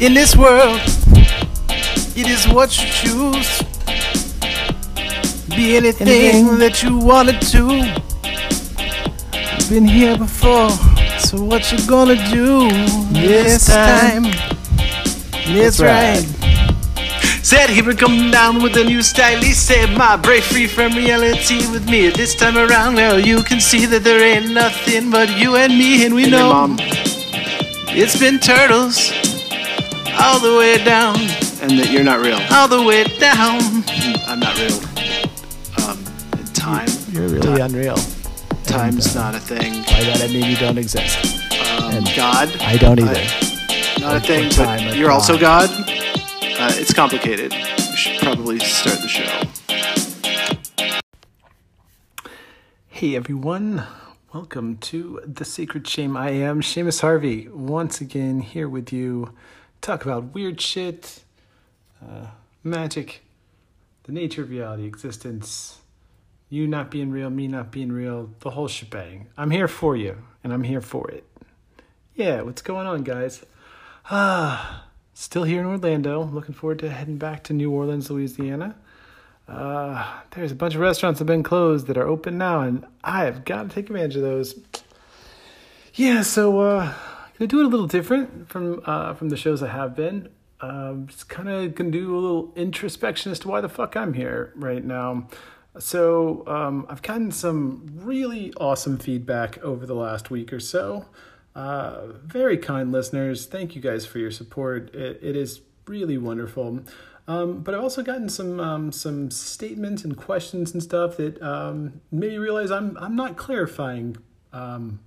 In this world, it is what you choose. Be anything, Anything. that you wanted to. Been here before, so what you gonna do This this time? That's That's right. right. Said he would come down with a new style. He said, My break free from reality with me. This time around, now you can see that there ain't nothing but you and me, and we And know it's been turtles all the way down, And that you're not real. all the way down. I'm not real. Um, time. You're really Time- unreal. Time's And, uh, not a thing. By that I mean you don't exist. Um, and God. I don't either. not a thing, but time you're also God. God. Uh, it's complicated. We should probably start the show. Hey everyone, welcome to The Sacred Shame. I am Seamus Harvey, once again here with you. Talk about weird shit, uh, magic, the nature of reality, existence, you not being real, me not being real, the whole shebang. I'm here for you, and I'm here for it. Yeah, what's going on, guys? Ah, still here in Orlando. Looking forward to heading back to New Orleans, Louisiana. Uh, there's a bunch of restaurants that have been closed that are open now, and I have got to take advantage of those. Yeah, so uh, gonna do it a little different from uh, from the shows I have been. Um, just kind of gonna do a little introspection as to why the fuck I'm here right now. So um, I've gotten some really awesome feedback over the last week or so. Uh, very kind listeners, thank you guys for your support. It, it is really wonderful. Um, but I've also gotten some um, some statements and questions and stuff that um, made me realize I'm I'm not clarifying um,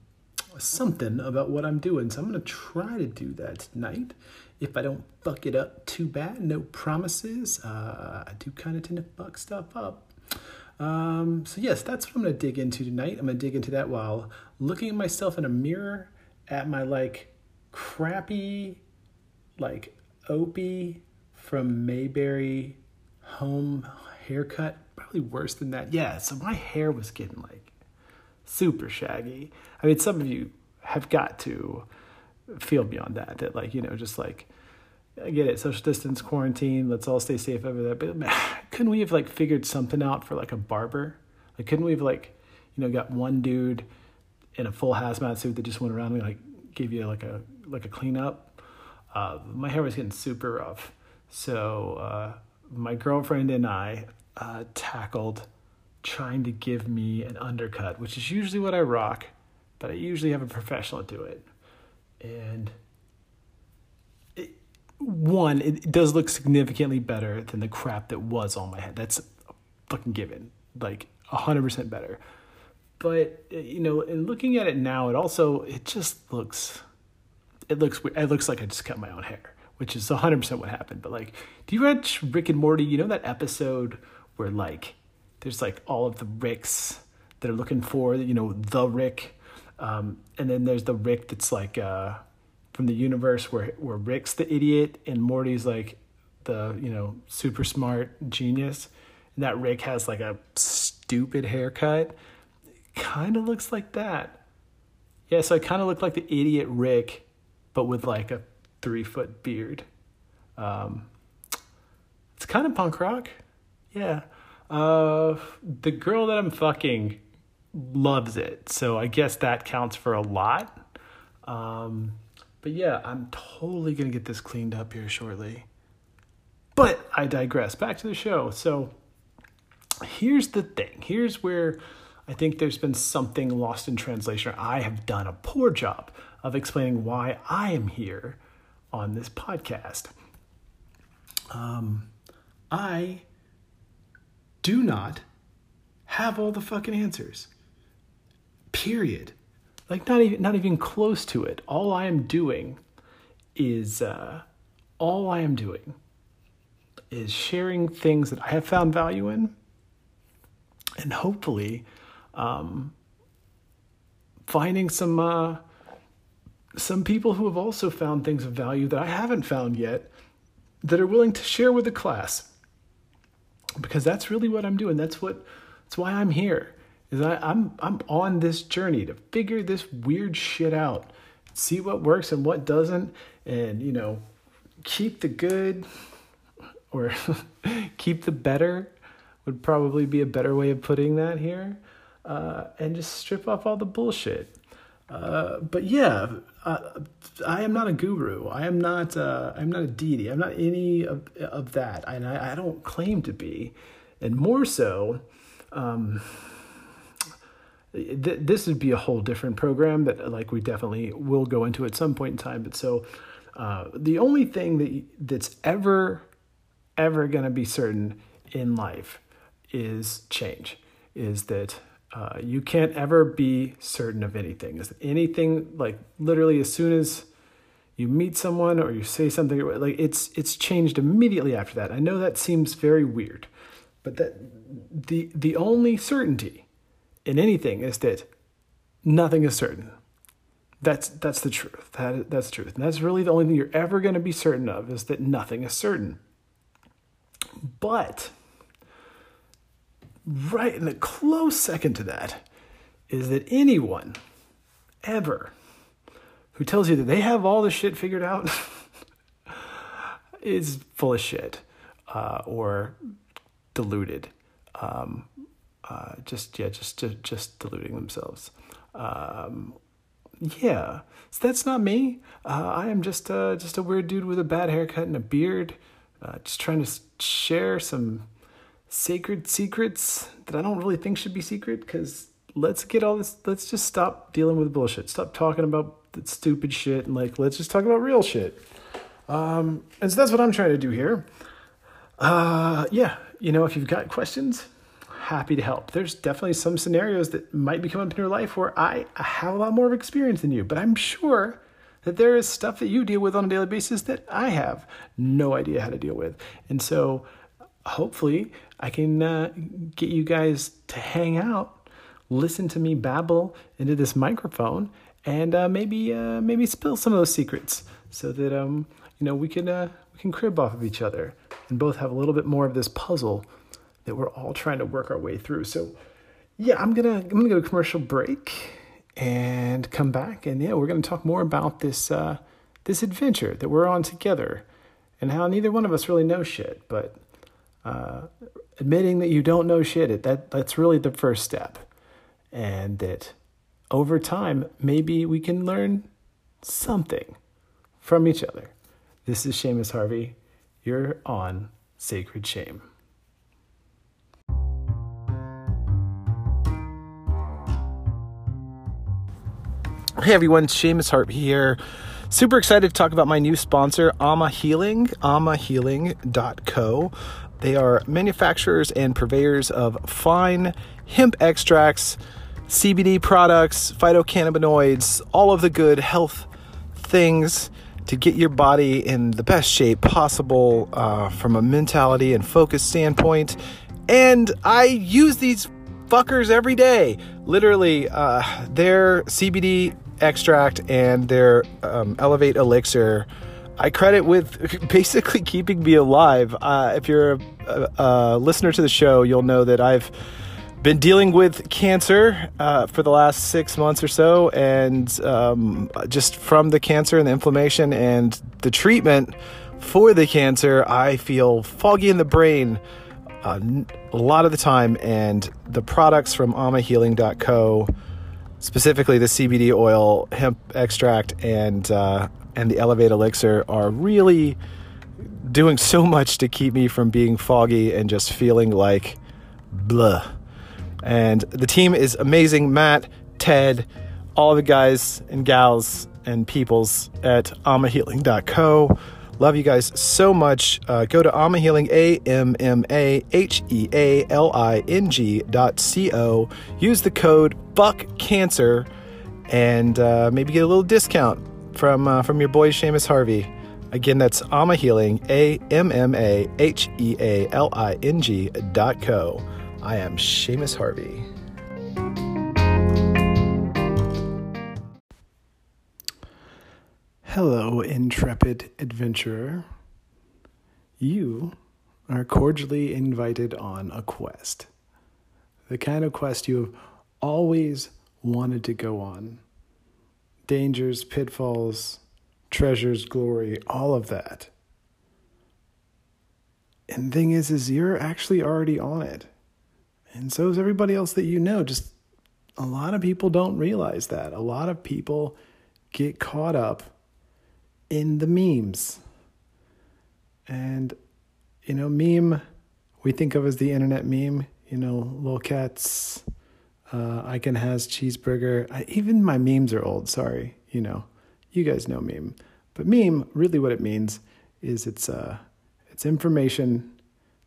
something about what I'm doing. So I'm gonna try to do that tonight. If I don't fuck it up too bad, no promises. Uh, I do kind of tend to fuck stuff up. Um, so yes, that's what I'm gonna dig into tonight. I'm gonna dig into that while looking at myself in a mirror at my like crappy, like Opie from Mayberry home haircut. Probably worse than that. Yeah, so my hair was getting like super shaggy. I mean, some of you have got to feel beyond that. That like you know, just like I get it, social distance, quarantine. Let's all stay safe over there. But man, couldn't we have like figured something out for like a barber? Like, couldn't we have like you know got one dude in a full hazmat suit that just went around and like gave you like a like a cleanup? Uh, my hair was getting super rough, so uh, my girlfriend and I uh, tackled trying to give me an undercut, which is usually what I rock, but I usually have a professional do it. And it, one, it, does look significantly better than the crap that was on my head. That's a fucking given, like a hundred percent better. But uh, you know, in looking at it now, it also it just looks, it looks. It looks like I just cut my own hair, which is a hundred percent what happened. But like, do you watch Rick and Morty? You know that episode where like there's like all of the Ricks that are looking for, you know, the Rick. Um, and then there's the Rick that's like uh, from the universe where where Rick's the idiot and Morty's like the you know super smart genius. And that Rick has like a stupid haircut. Kind of looks like that. Yeah, so I kind of look like the idiot Rick, but with like a three foot beard. Um, it's kind of punk rock. Yeah. Uh, the girl that I'm fucking loves it. So I guess that counts for a lot. Um, but yeah, I'm totally to get this cleaned up here shortly. But I digress. Back to the show. So here's the thing. Here's where I think there's been something lost in translation. I have done a poor job of explaining why I am here on this podcast. Um, I do not have all the fucking answers. Period. Like not even not even close to it. All I am doing is uh, all I am doing is sharing things that I have found value in, and hopefully um, finding some uh, some people who have also found things of value that I haven't found yet that are willing to share with the class because that's really what I'm doing. That's what that's why I'm here. Is I, I'm I'm on this journey to figure this weird shit out, see what works and what doesn't, and you know, keep the good or keep the better would probably be a better way of putting that here. Uh, and just strip off all the bullshit. Uh, but yeah, uh, I am not a guru. I am not. Uh, I'm not a deity. I'm not any of, of that, and I, I don't claim to be. And more so, um, th- this would be a whole different program that, like, we definitely will go into at some point in time. But so, uh, the only thing that that's ever, ever going to be certain in life is change. Is that uh, you can't ever be certain of anything. Is anything like literally as soon as you meet someone or you say something like it's it's changed immediately after that. I know that seems very weird, but that the the only certainty in anything is that nothing is certain. That's that's the truth. That that's truth. And that's really the only thing you're ever going to be certain of is that nothing is certain. But right in the close second to that is that anyone ever who tells you that they have all the shit figured out is full of shit uh, or deluded. Um, uh, just yeah, just just, just deluding themselves. Um, yeah, so that's not me. Uh, I am just uh, just a weird dude with a bad haircut and a beard, uh, just trying to share some sacred secrets that I don't really think should be secret because let's get all this, let's just stop dealing with bullshit. Stop talking about stupid shit and like, let's just talk about real shit. Um, and so that's what I'm trying to do here. Uh, yeah, you know, if you've got questions, happy to help. There's definitely some scenarios that might be coming up in your life where I have a lot more of experience than you, but I'm sure that there is stuff that you deal with on a daily basis that I have no idea how to deal with. And so hopefully I can uh, get you guys to hang out, listen to me babble into this microphone, and uh, maybe uh, maybe spill some of those secrets so that um you know we can uh, we can crib off of each other and both have a little bit more of this puzzle that we're all trying to work our way through. So yeah, I'm gonna I'm gonna go to commercial break and come back, and yeah, we're gonna talk more about this uh, this adventure that we're on together, and how neither one of us really knows shit, but uh, admitting that you don't know shit, that that's really the first step, and that over time maybe we can learn something from each other. This is Seamus Harvey. You're on Sacred Shame. Hey everyone, Seamus Harvey here. Super excited to talk about my new sponsor, Amma Healing, ammahealing.co. They are manufacturers and purveyors of fine hemp extracts, CBD products, phytocannabinoids, all of the good health things to get your body in the best shape possible uh, from a mentality and focus standpoint. And I use these fuckers every day. Literally, uh, their CBD extract and their um, Elevate Elixir I credit with basically keeping me alive. Uh, if you're a, a, listener to the show, you'll know that I've been dealing with cancer uh, for the last six months or so, and um, just from the cancer and the inflammation and the treatment for the cancer, I feel foggy in the brain uh, a lot of the time, and the products from ammahealing.co specifically the CBD oil, hemp extract, and uh, and the Elevate Elixir are really doing so much to keep me from being foggy and just feeling like blah. And the team is amazing. Matt, Ted, all the guys and gals and peoples at ammahealing.co. Love you guys so much. Uh, go to ammahealing, A M M A H E A L I N G dot C O. Use the code BUCKCANCER and uh, maybe get a little discount from uh, from your boy Seamus Harvey. Again, that's Amma Healing, A M M A H E A L I N G dot co. I am Seamus Harvey. Hello, intrepid adventurer. You are cordially invited on a quest. The kind of quest you have always wanted to go on dangers, pitfalls, treasures, glory, all of that And the thing is, is you're actually already on it. And so is everybody else that you know. Just a lot of people don't realize that. A lot of people get caught up in the memes. And, you know, meme, we think of as the internet meme, you know, little cats, uh, I Can Has Cheezburger. I, even my memes are old, sorry, you know, you guys know meme. But meme, really what it means is it's, uh, it's information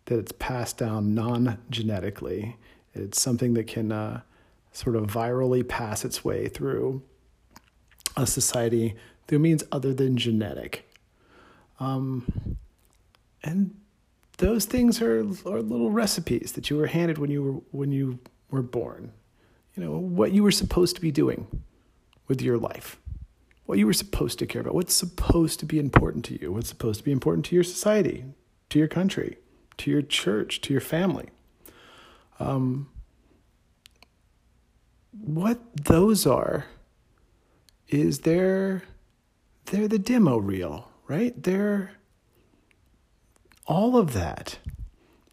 that it's passed down non genetically. It's something that can uh, sort of virally pass its way through a society through means other than genetic. Um, and those things are, are little recipes that you were handed when you were when you were born. You know what you were supposed to be doing with your life, what you were supposed to care about, what's supposed to be important to you, what's supposed to be important to your society, to your country, to your church, to your family. Um, what those are is they're they're the demo reel, right? They're all of that.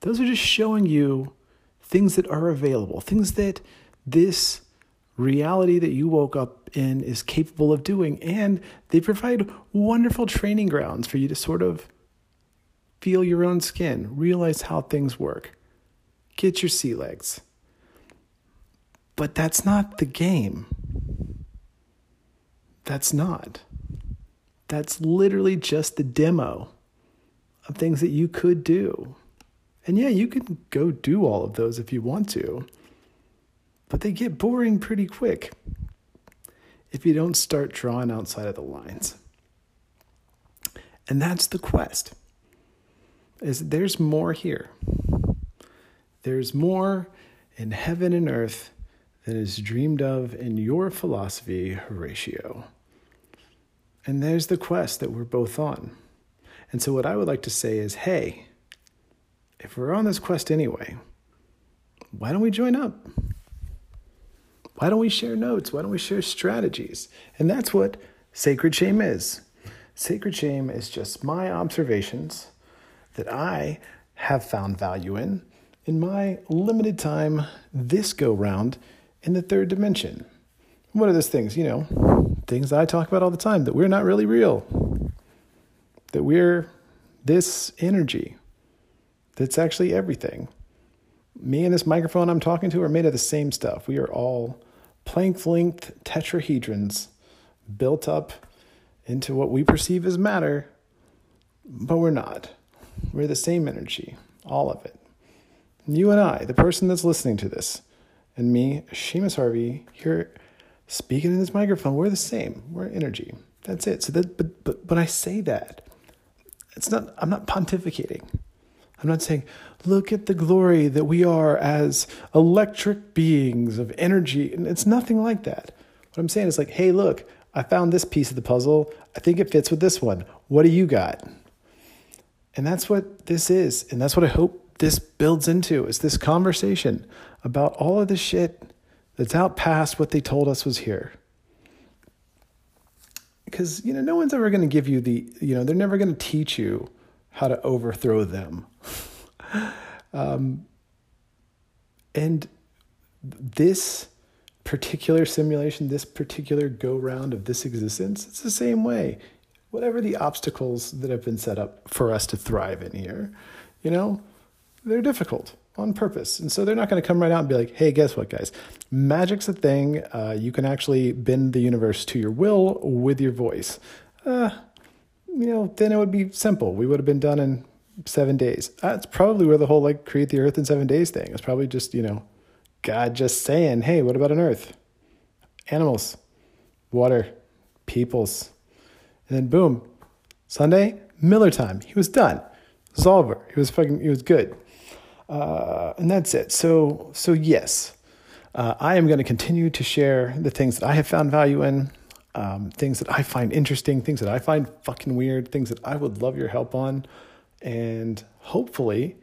Those are just showing you things that are available, things that this reality that you woke up in is capable of doing. And they provide wonderful training grounds for you to sort of feel your own skin, realize how things work, get your sea legs. But that's not the game. That's not. That's literally just the demo of things that you could do. And yeah, you can go do all of those if you want to, but they get boring pretty quick if you don't start drawing outside of the lines. And that's the quest. Is there's more here. There's more in heaven and earth than is dreamed of in your philosophy, Horatio. And there's the quest that we're both on. And so, what I would like to say is hey, if we're on this quest anyway, why don't we join up? Why don't we share notes? Why don't we share strategies? And that's what Sacred Shame is. Sacred Shame is just my observations that I have found value in in my limited time this go round in the third dimension. What are those things? You know, things I talk about all the time that we're not really real that we're this energy that's actually everything. Me and this microphone I'm talking to are made of the same stuff. We are all Planck length tetrahedrons built up into what we perceive as matter, but we're not. We're the same energy, all of it. You and I, the person that's listening to this, and me, Seamus Harvey, here speaking in this microphone, we're the same. We're energy. That's it. So that, but but when I say that, it's not i'm not pontificating i'm not saying look at the glory that we are as electric beings of energy. And it's nothing like that. What i'm saying is like hey look i found this piece of the puzzle. I think it fits with this one. What do you got? And that's what this is. And that's what i hope this builds into is this conversation about all of the shit that's out past what they told us was here. Because you know no one's ever going to give you the you know they're never going to teach you how to overthrow them um, and this particular simulation this particular go round of this existence it's the same way whatever the obstacles that have been set up for us to thrive in here you know they're difficult on purpose. And so they're not going to come right out and be like, hey, guess what, guys? Magic's a thing. Uh, you can actually bend the universe to your will with your voice. Uh, you know, then it would be simple. We would have been done in seven days. That's probably where the whole like create the earth in seven days thing is probably just, you know, God just saying, hey, what about an earth? Animals, water, peoples. And then boom, Sunday, Miller time. He was done. Over. He was fucking, he was good. Uh, and that's it. So, so yes, uh, I am going to continue to share the things that I have found value in, um, things that I find interesting, things that I find fucking weird, things that I would love your help on, and hopefully,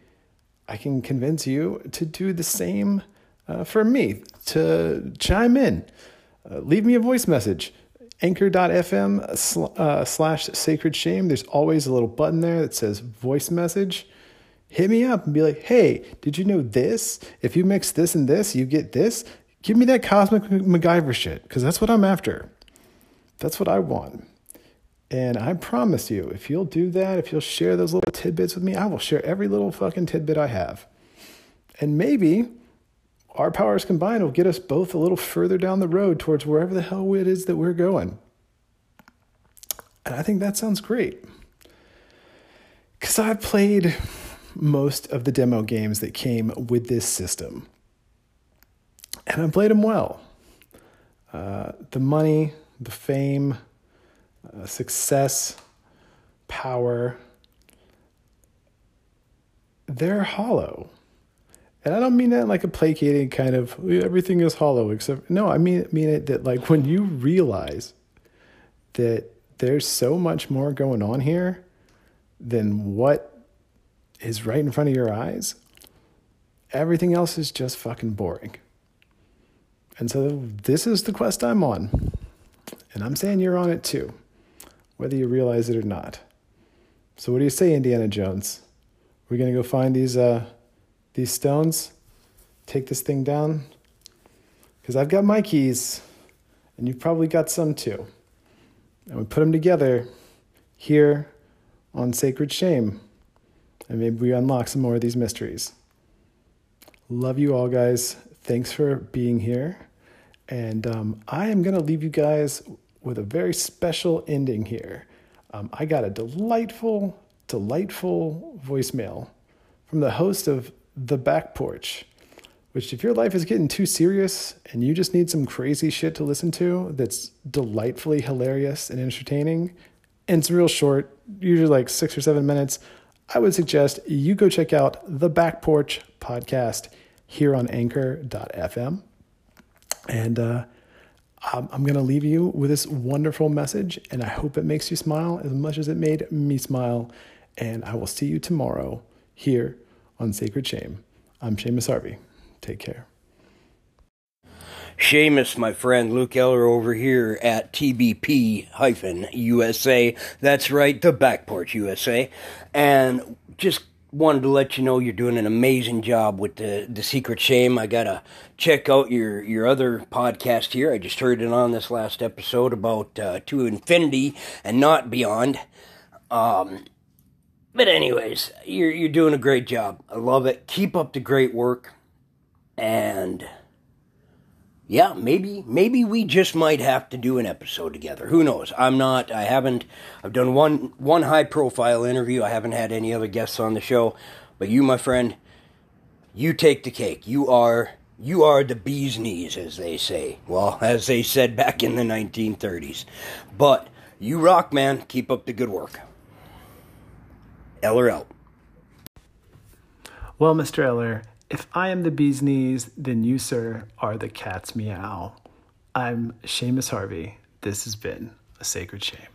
I can convince you to do the same uh, for me. To chime in, uh, leave me a voice message. Anchor.fm sl- uh, slash sacred shame. There's always a little button there that says voice message hit me up and be like, hey, did you know this? If you mix this and this, you get this. Give me that cosmic MacGyver shit because that's what I'm after. That's what I want. And I promise you, if you'll do that, if you'll share those little tidbits with me, I will share every little fucking tidbit I have. And maybe our powers combined will get us both a little further down the road towards wherever the hell it is that we're going. And I think that sounds great. Because I've played most of the demo games that came with this system. And I played them well. Uh, the money, the fame, uh, success, power, they're hollow. And I don't mean that like a placating kind of everything is hollow except no, I mean mean it that like when you realize that there's so much more going on here than what is right in front of your eyes, everything else is just fucking boring. And so this is the quest I'm on. And I'm saying you're on it too, whether you realize it or not. So what do you say, Indiana Jones? We're gonna go find these uh these stones, take this thing down? Because I've got my keys, and you've probably got some too. And we put them together here on Sacred Shame and maybe we unlock some more of these mysteries. Love you all, guys. Thanks for being here. And um, I am going to leave you guys with a very special ending here. Um, I got a delightful, delightful voicemail from the host of The Back Porch, which, if your life is getting too serious and you just need some crazy shit to listen to that's delightfully hilarious and entertaining, and it's real short, usually like six or seven minutes, I would suggest you go check out the Back Porch podcast here on anchor.fm. And uh, Um, I'm going to leave you with this wonderful message, and I hope it makes you smile as much as it made me smile. And I will see you tomorrow here on Sacred Shame. I'm Seamus Harvey. Take care. Seamus, my friend, Luke Eller over here at TBP hyphen USA. That's right, the Back Porch USA. And just wanted to let you know you're doing an amazing job with the the Secret Shame. I gotta check out your your other podcast here. I just heard it on this last episode about uh, to infinity and not beyond. Um, but anyways, you're you're doing a great job. I love it. Keep up the great work, and yeah, maybe maybe we just might have to do an episode together. Who knows? I'm not. I haven't. I've done one one high profile interview. I haven't had any other guests on the show. But you, my friend, you take the cake. You are you are the bee's knees, as they say. Well, as they said back in the 1930s. But you rock, man. Keep up the good work. Eller out. Well, Mr. Eller, if I am the bee's knees, then you, sir, are the cat's meow. I'm Seamus Harvey. This has been a sacred shame.